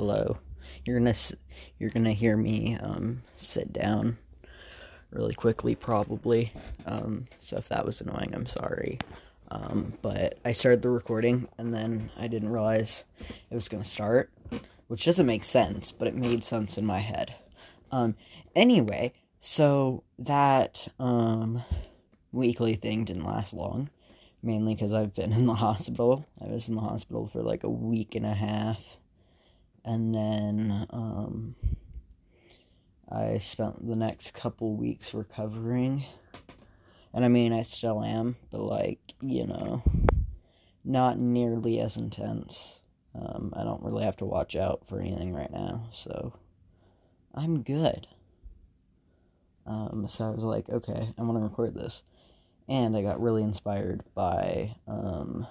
hello. You're gonna you're gonna hear me um, sit down really quickly, probably. Um, so if that was annoying, I'm sorry. Um, but I started the recording and then I didn't realize it was gonna start, which doesn't make sense, but it made sense in my head. Um, anyway, so that um, weekly thing didn't last long mainly because I've been in the hospital. I was in the hospital for like a week and a half and then um, I spent the next couple weeks recovering. And I mean, I still am, but like, you know, not nearly as intense. Um, I don't really have to watch out for anything right now, so I'm good. Um, so I was like, okay, I want to record this. And I got really inspired by um,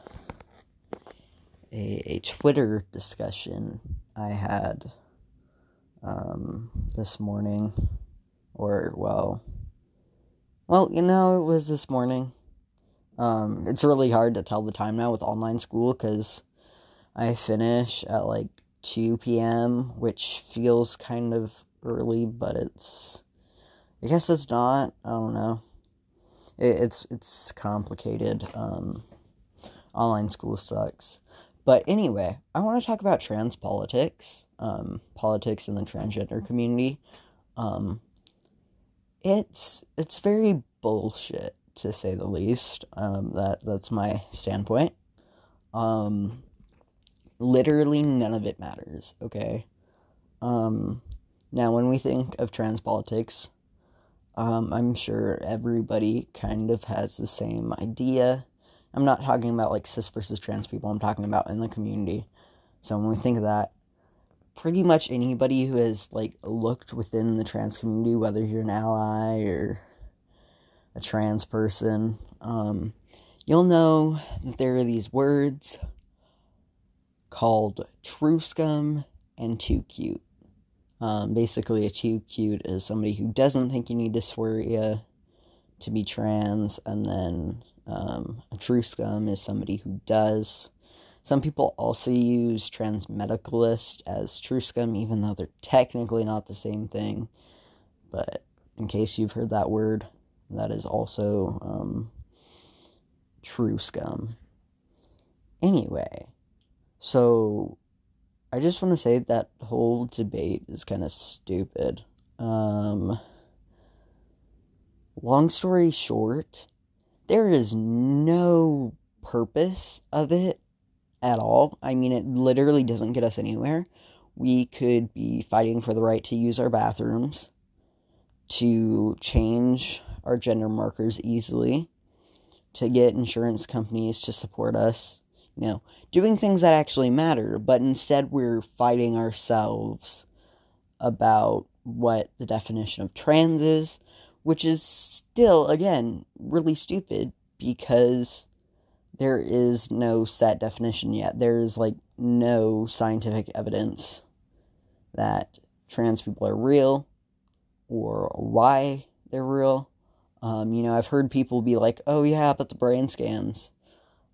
a, a Twitter discussion I had um, this morning, or well, well, you know, it was this morning. Um, it's really hard to tell the time now with online school because I finish at like 2 p.m., which feels kind of early, but it's, I guess it's not. I don't know. It, it's it's complicated. Um, online school sucks. But anyway, I want to talk about trans politics, um, politics in the transgender community. Um, it's it's very bullshit to say the least. Um, that that's my standpoint. Um, literally none of it matters. Okay. Um, now when we think of trans politics, um, I'm sure everybody kind of has the same idea I'm not talking about like cis versus trans people, I'm talking about in the community. So when we think of that, pretty much anybody who has like looked within the trans community, whether you're an ally or a trans person, um, you'll know that there are these words called truscum and tucute. Um, basically, a tucute is somebody who doesn't think you need dysphoria to be trans, and then um, a truscum is somebody who does. Some people also use transmedicalist as truscum, even though they're technically not the same thing. But in case you've heard that word, that is also um, truscum. Anyway, so I just want to say that whole debate is kind of stupid. Um, long story short, there is no purpose of it at all. I mean, it literally doesn't get us anywhere. We could be fighting for the right to use our bathrooms, to change our gender markers easily, to get insurance companies to support us, you know, doing things that actually matter, but instead we're fighting ourselves about what the definition of trans is, which is still, again, really stupid because there is no set definition yet. There is like no scientific evidence that trans people are real or why they're real. Um, you know, I've heard people be like, oh, yeah, but the brain scans,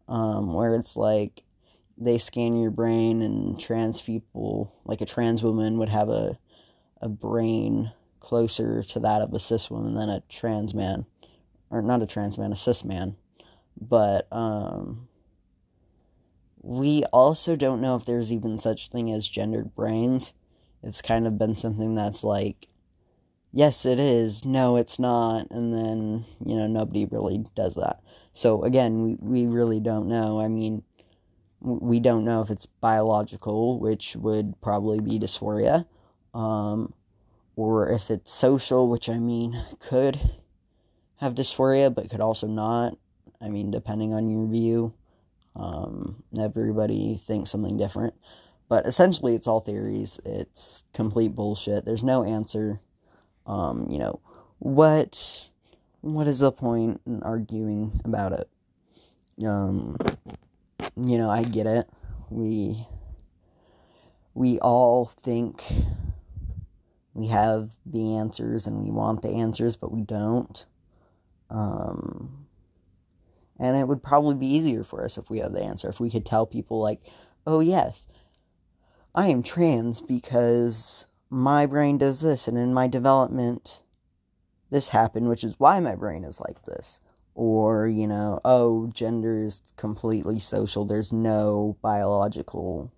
um, where it's like they scan your brain and trans people, like a trans woman, would have a, a brain closer to that of a cis woman than a trans man, or not a trans man, a cis man. But um, we also don't know if there's even such thing as gendered brains. It's kind of been something that's like, yes, it is. No, it's not. And then you know nobody really does that. So again, we we really don't know. I mean we don't know if it's biological, which would probably be dysphoria, um, or if it's social, which I mean could have dysphoria but could also not. I mean, depending on your view, um, everybody thinks something different. But essentially, it's all theories. It's complete bullshit. There's no answer. Um, you know, what what is the point in arguing about it? Um, you know, I get it. We we all think we have the answers and we want the answers, but we don't. Um, and it would probably be easier for us if we had the answer, if we could tell people, like, oh, yes, I am trans because my brain does this, and in my development, this happened, which is why my brain is like this. Or, you know, oh, gender is completely social, there's no biological,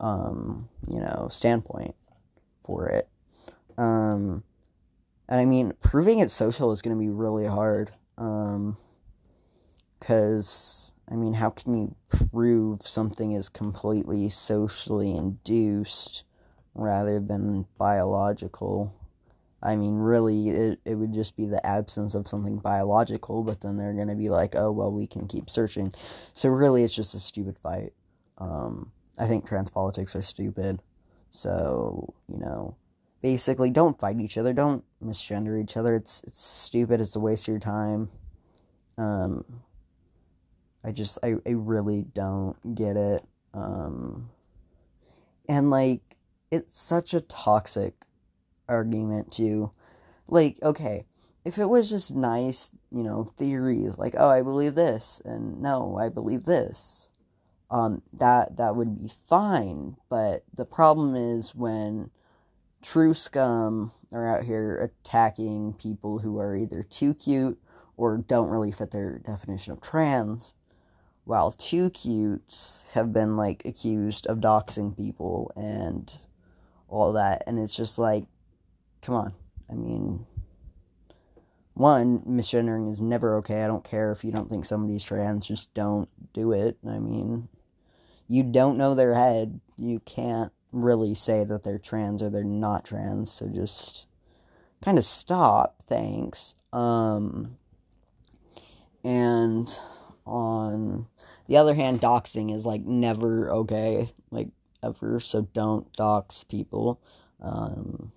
um, you know, standpoint for it. Um, and I mean, proving it's social is going to be really hard. Um, because, I mean, how can you prove something is completely socially induced rather than biological? I mean, really, it, it would just be the absence of something biological, but then they're going to be like, oh, well, we can keep searching. So, really, it's just a stupid fight. Um, I think trans politics are stupid. So, you know, basically, don't fight each other. Don't misgender each other. It's, it's stupid. It's a waste of your time. Um, I just, I, I really don't get it. Um, and, like, it's such a toxic argument too. Like, okay, if it was just nice, you know, theories like, oh, I believe this, and no, I believe this, um, that that would be fine. But the problem is when truscum are out here attacking people who are either tucute or don't really fit their definition of trans, while tucutes have been like accused of doxing people and all that, and it's just like come on. I mean, one, misgendering is never okay. I don't care if you don't think somebody's trans, just don't do it. I mean, you don't know their head. You can't really say that they're trans or they're not trans, so just kind of stop, thanks. Um, and on the other hand, doxing is like never okay, like ever, so don't dox people. Um,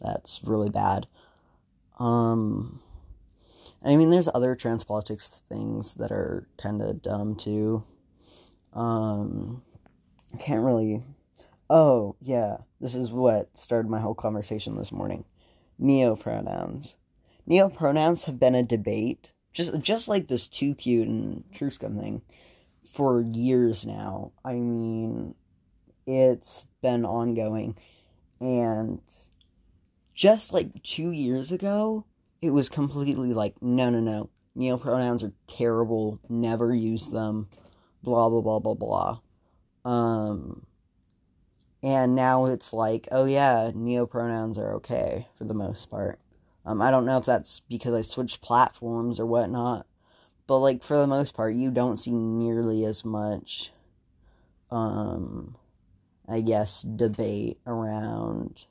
that's really bad. Um, I mean, there's other trans politics things that are kind of dumb too. Um, I can't really. Oh, yeah. This is what started my whole conversation this morning. Neo pronouns. Neo pronouns have been a debate, just just like this tucute and truscum thing, for years now. I mean, it's been ongoing, and just like two years ago, it was completely like, no, no, no. neo pronouns are terrible. Never use them. Blah, blah, blah, blah, blah. Um, and now it's like, oh yeah, neopronouns are okay for the most part. Um, I don't know if that's because I switched platforms or whatnot, but like for the most part, you don't see nearly as much, um, I guess, debate around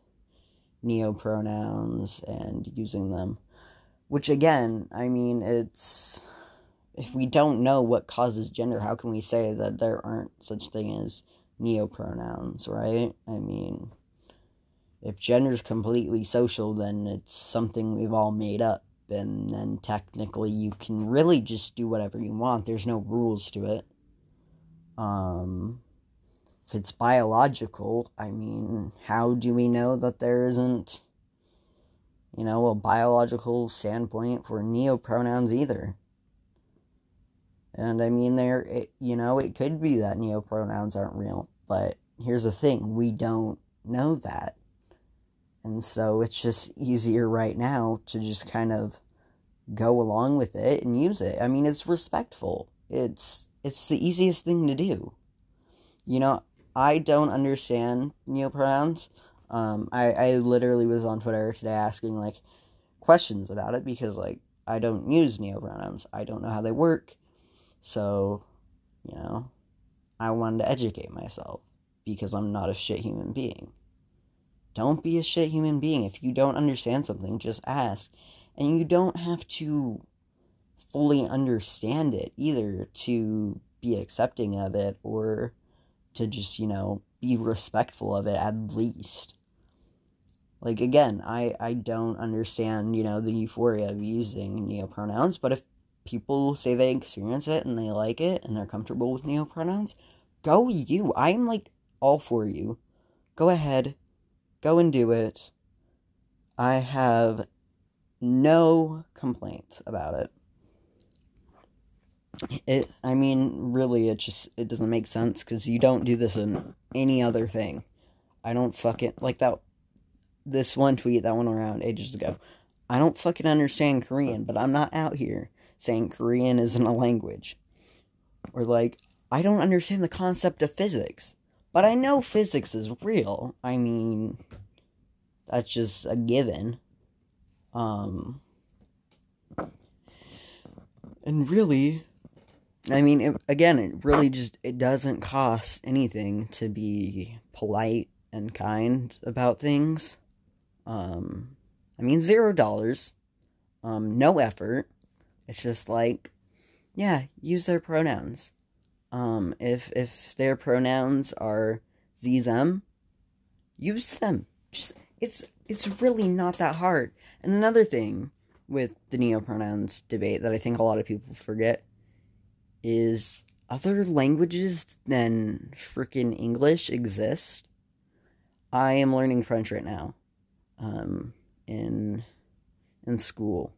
neopronouns and using them. Which again, I mean, it's if we don't know what causes gender, how can we say that there aren't such thing as neopronouns, right? I mean, if gender is completely social, then it's something we've all made up, and then technically you can really just do whatever you want. There's no rules to it. Um, if it's biological, I mean, how do we know that there isn't, you know, a biological standpoint for neopronouns either? And I mean, there, it, you know, it could be that neopronouns aren't real, but here's the thing we don't know that. And so it's just easier right now to just kind of go along with it and use it. I mean, it's respectful. It's it's the easiest thing to do. You know, I don't understand neopronouns. Um, I, I literally was on Twitter today asking like questions about it because like I don't use neopronouns. I don't know how they work. So, you know, I wanted to educate myself because I'm not a shit human being. Don't be a shit human being. If you don't understand something, just ask. And you don't have to fully understand it either to be accepting of it or to just, you know, be respectful of it at least. Like again, I I don't understand, you know, the euphoria of using neopronouns, but if people say they experience it and they like it and they're comfortable with neopronouns, go you. I'm like all for you. Go ahead. Go and do it. I have no complaints about it. It, I mean, really, it just it doesn't make sense because you don't do this in any other thing. I don't fucking like that. This one tweet that went around ages ago. I don't fucking understand Korean, but I'm not out here saying Korean isn't a language. Or like, I don't understand the concept of physics, but I know physics is real. I mean, that's just a given. Um, and really, I mean, it, again, it really just it doesn't cost anything to be polite and kind about things. Um, I mean, zero dollars, um, no effort. It's just like, yeah, use their pronouns. Um, if if their pronouns are z them, use them. Just it's it's really not that hard. And another thing with the neopronouns debate that I think a lot of people forget is other languages than freaking English exist. I am learning French right now, um, in in school.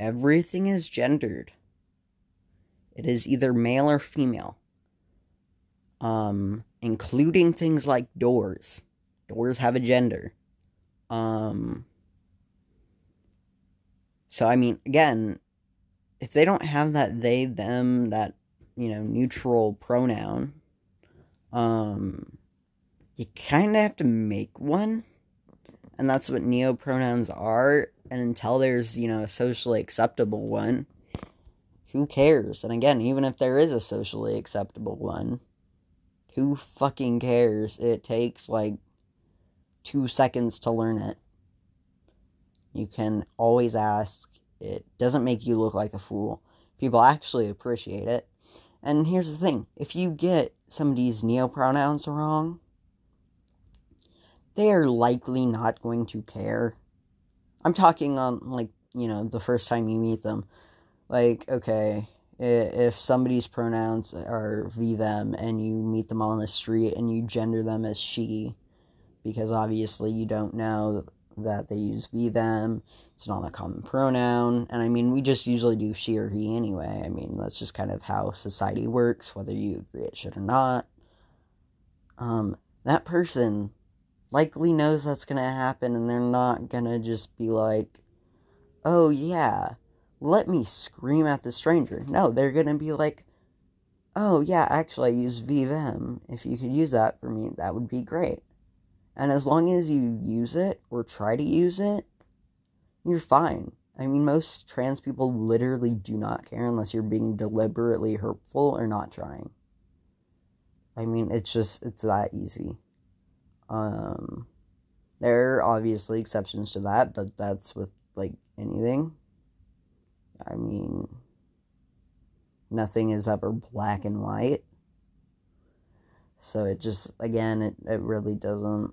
Everything is gendered. It is either male or female. Um, including things like doors. Doors have a gender. Um, so I mean, again, if they don't have that they them that you know neutral pronoun, um, you kind of have to make one, and that's what neopronouns are. And until there's you know a socially acceptable one, who cares? And again, even if there is a socially acceptable one, who fucking cares? It takes like two seconds to learn it. You can always ask. It doesn't make you look like a fool. People actually appreciate it. And here's the thing if you get somebody's neopronouns wrong, they are likely not going to care. I'm talking on, like, you know, the first time you meet them. Like, okay, if somebody's pronouns are v them and you meet them on the street and you gender them as she, because obviously you don't know that they use v them. It's not a common pronoun. And I mean, we just usually do she or he anyway. I mean, that's just kind of how society works, whether you agree it should or not. Um, that person likely knows that's gonna happen and they're not gonna just be like, oh yeah, let me scream at the stranger. No, they're gonna be like, oh yeah, actually I use v them. If you could use that for me, that would be great. And as long as you use it or try to use it, you're fine. I mean, most trans people literally do not care unless you're being deliberately hurtful or not trying. I mean, it's just, it's that easy. Um, there are obviously exceptions to that, but that's with, like, anything. I mean, nothing is ever black and white. So it just, again, it, it really doesn't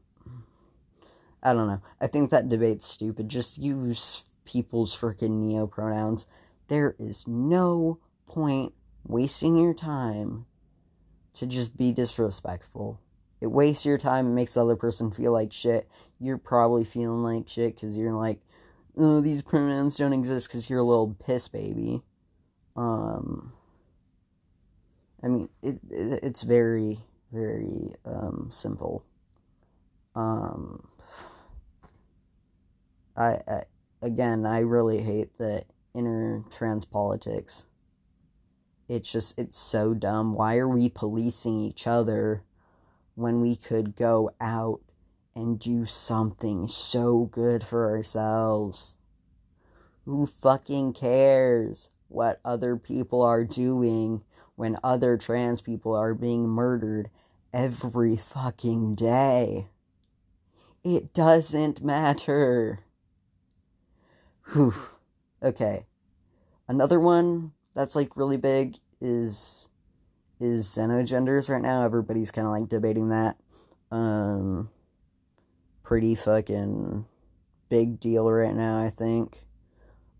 I don't know. I think that debate's stupid. Just use people's freaking neo pronouns. There is no point wasting your time to just be disrespectful. It wastes your time It makes the other person feel like shit. You're probably feeling like shit because you're like, oh, these pronouns don't exist because you're a little piss baby. Um, I mean, it, it it's very, very um, simple. Um, I, I again, I really hate the inner trans politics. It's just, it's so dumb. Why are we policing each other when we could go out and do something so good for ourselves? Who fucking cares what other people are doing when other trans people are being murdered every fucking day? It doesn't matter. Whew. Okay. Another one that's like really big is is xenogenders right now. Everybody's kind of like debating that. Um pretty fucking big deal right now, I think.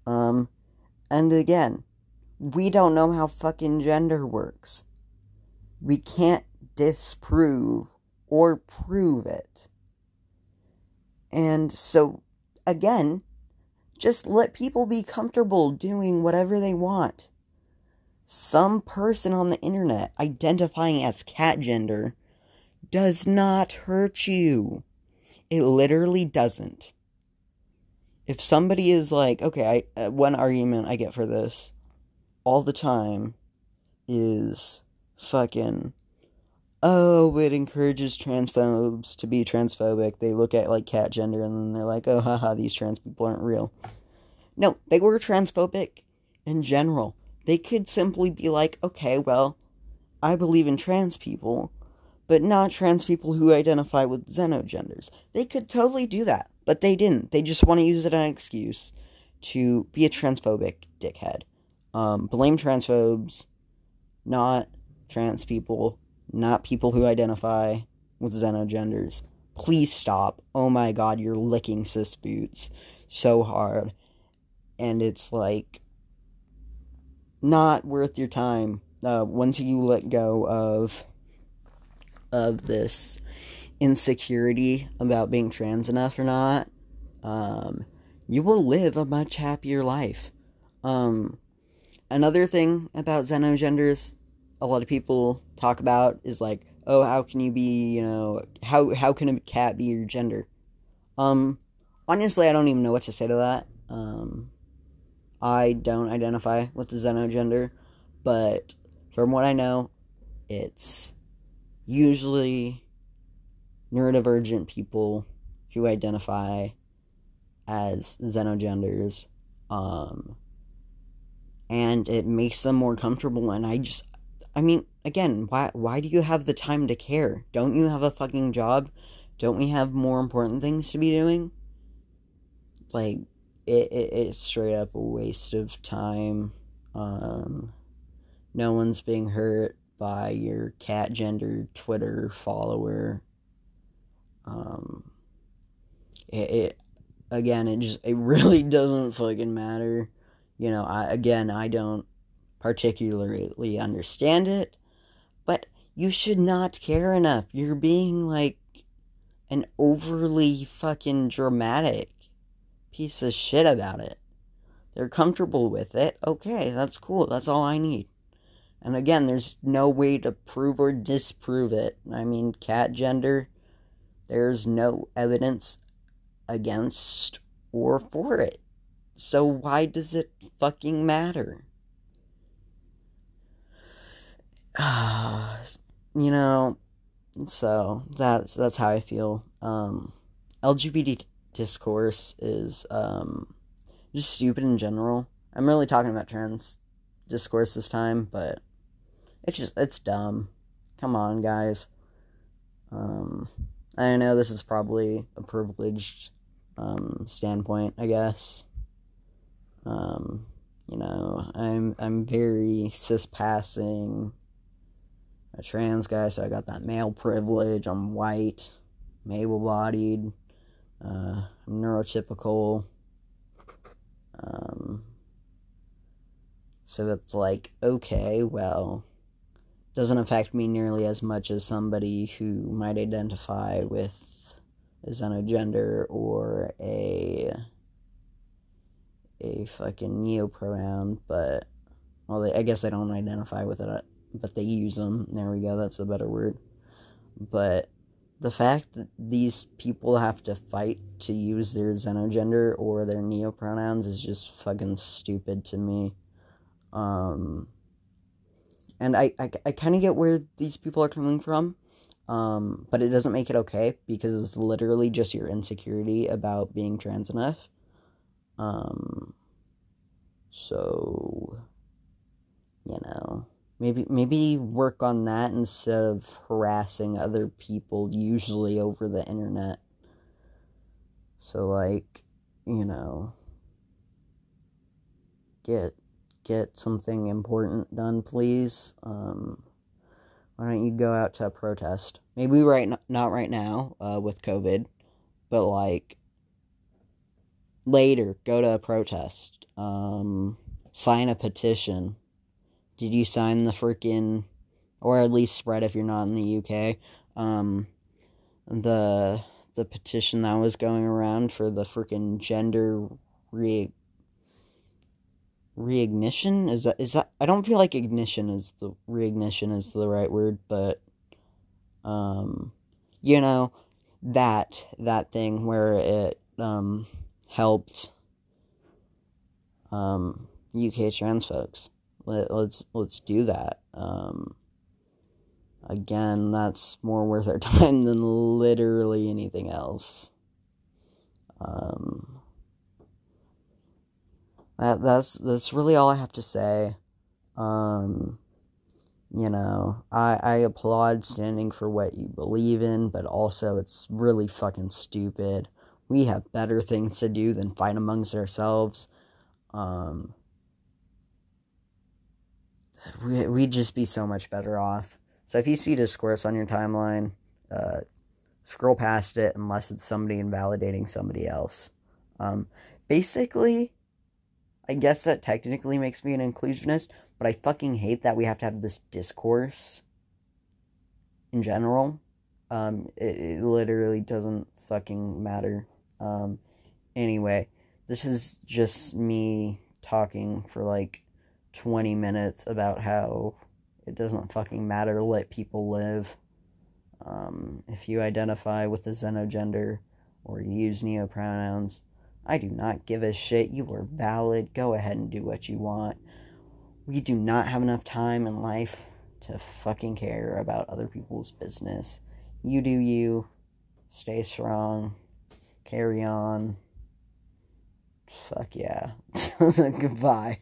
Um and again, we don't know how fucking gender works. We can't disprove or prove it. And so again, just let people be comfortable doing whatever they want. Some person on the internet identifying as cat gender does not hurt you. It literally doesn't. If somebody is like, okay, I, uh, one argument I get for this all the time is fucking, oh, it encourages transphobes to be transphobic. They look at like cat gender and then they're like, oh, haha, these trans people aren't real. No, they were transphobic in general. They could simply be like, okay, well, I believe in trans people, but not trans people who identify with xenogenders. They could totally do that, but they didn't. They just want to use it as an excuse to be a transphobic dickhead. Um, blame transphobes, not trans people, not people who identify with xenogenders. Please stop. Oh my god, you're licking cis boots so hard. And it's like not worth your time. Uh, once you let go of of this insecurity about being trans enough or not, um, you will live a much happier life. Um, another thing about xenogenders, a lot of people talk about is like, oh, how can you be, you know, how how can a cat be your gender? Um, honestly, I don't even know what to say to that. Um, I don't identify with the xenogender, but from what I know, it's usually neurodivergent people who identify as xenogenders. Um, and it makes them more comfortable. And I just, I mean, again, why why do you have the time to care? Don't you have a fucking job? Don't we have more important things to be doing? Like, it, it it's straight up a waste of time. Um, no one's being hurt by your cat gender Twitter follower. Um, it, it again, it just it really doesn't fucking matter. You know, I again, I don't particularly understand it, but you should not care enough. You're being like an overly fucking dramatic piece of shit about it. They're comfortable with it. Okay, that's cool. That's all I need. And again, there's no way to prove or disprove it. I mean, cat gender, there's no evidence against or for it. So why does it fucking matter? you know, so that's that's how I feel. Um, LGBT discourse is um, just stupid in general. I'm really talking about trans discourse this time, but it's just it's dumb. Come on, guys. Um, I know this is probably a privileged um, standpoint, I guess. Um, you know, I'm I'm very cis passing, a trans guy, so I got that male privilege. I'm white, able bodied, uh, I'm neurotypical. Um, so that's like okay, well, doesn't affect me nearly as much as somebody who might identify with a xenogender or a a fucking neopronoun, but well, they, I guess they don't identify with it, but they use them. There we go. That's a better word. But the fact that these people have to fight to use their xenogender or their neopronouns is just fucking stupid to me. Um, and I, I, I kind of get where these people are coming from, um, but it doesn't make it okay because it's literally just your insecurity about being trans enough. Um, so, you know, maybe maybe work on that instead of harassing other people, usually over the internet. So, like, you know, get get something important done, please. Um, why don't you go out to a protest? Maybe right not right now uh, with COVID, but like later, go to a protest. Um, sign a petition. Did you sign the freaking, or at least spread if you're not in the UK? Um, the the petition that was going around for the freaking gender re reignition is that is that I don't feel like ignition is the reignition is the right word, but um you know that that thing where it um helped um UK trans folks. Let, let's let's do that. Um again, that's more worth our time than literally anything else. Um that that's that's really all I have to say. Um, you know, I I applaud standing for what you believe in, but also it's really fucking stupid. We have better things to do than fight amongst ourselves. Um, we we'd just be so much better off. So if you see discourse on your timeline, uh, scroll past it unless it's somebody invalidating somebody else. Um, basically, I guess that technically makes me an inclusionist, but I fucking hate that we have to have this discourse in general. Um, it, it literally doesn't fucking matter. Um, anyway, this is just me talking for like 20 minutes about how it doesn't fucking matter let people live. Um, if you identify with the xenogender or use neopronouns, I do not give a shit. You are valid. Go ahead and do what you want. We do not have enough time in life to fucking care about other people's business. You do you. Stay strong. Carry on. Fuck yeah. Goodbye.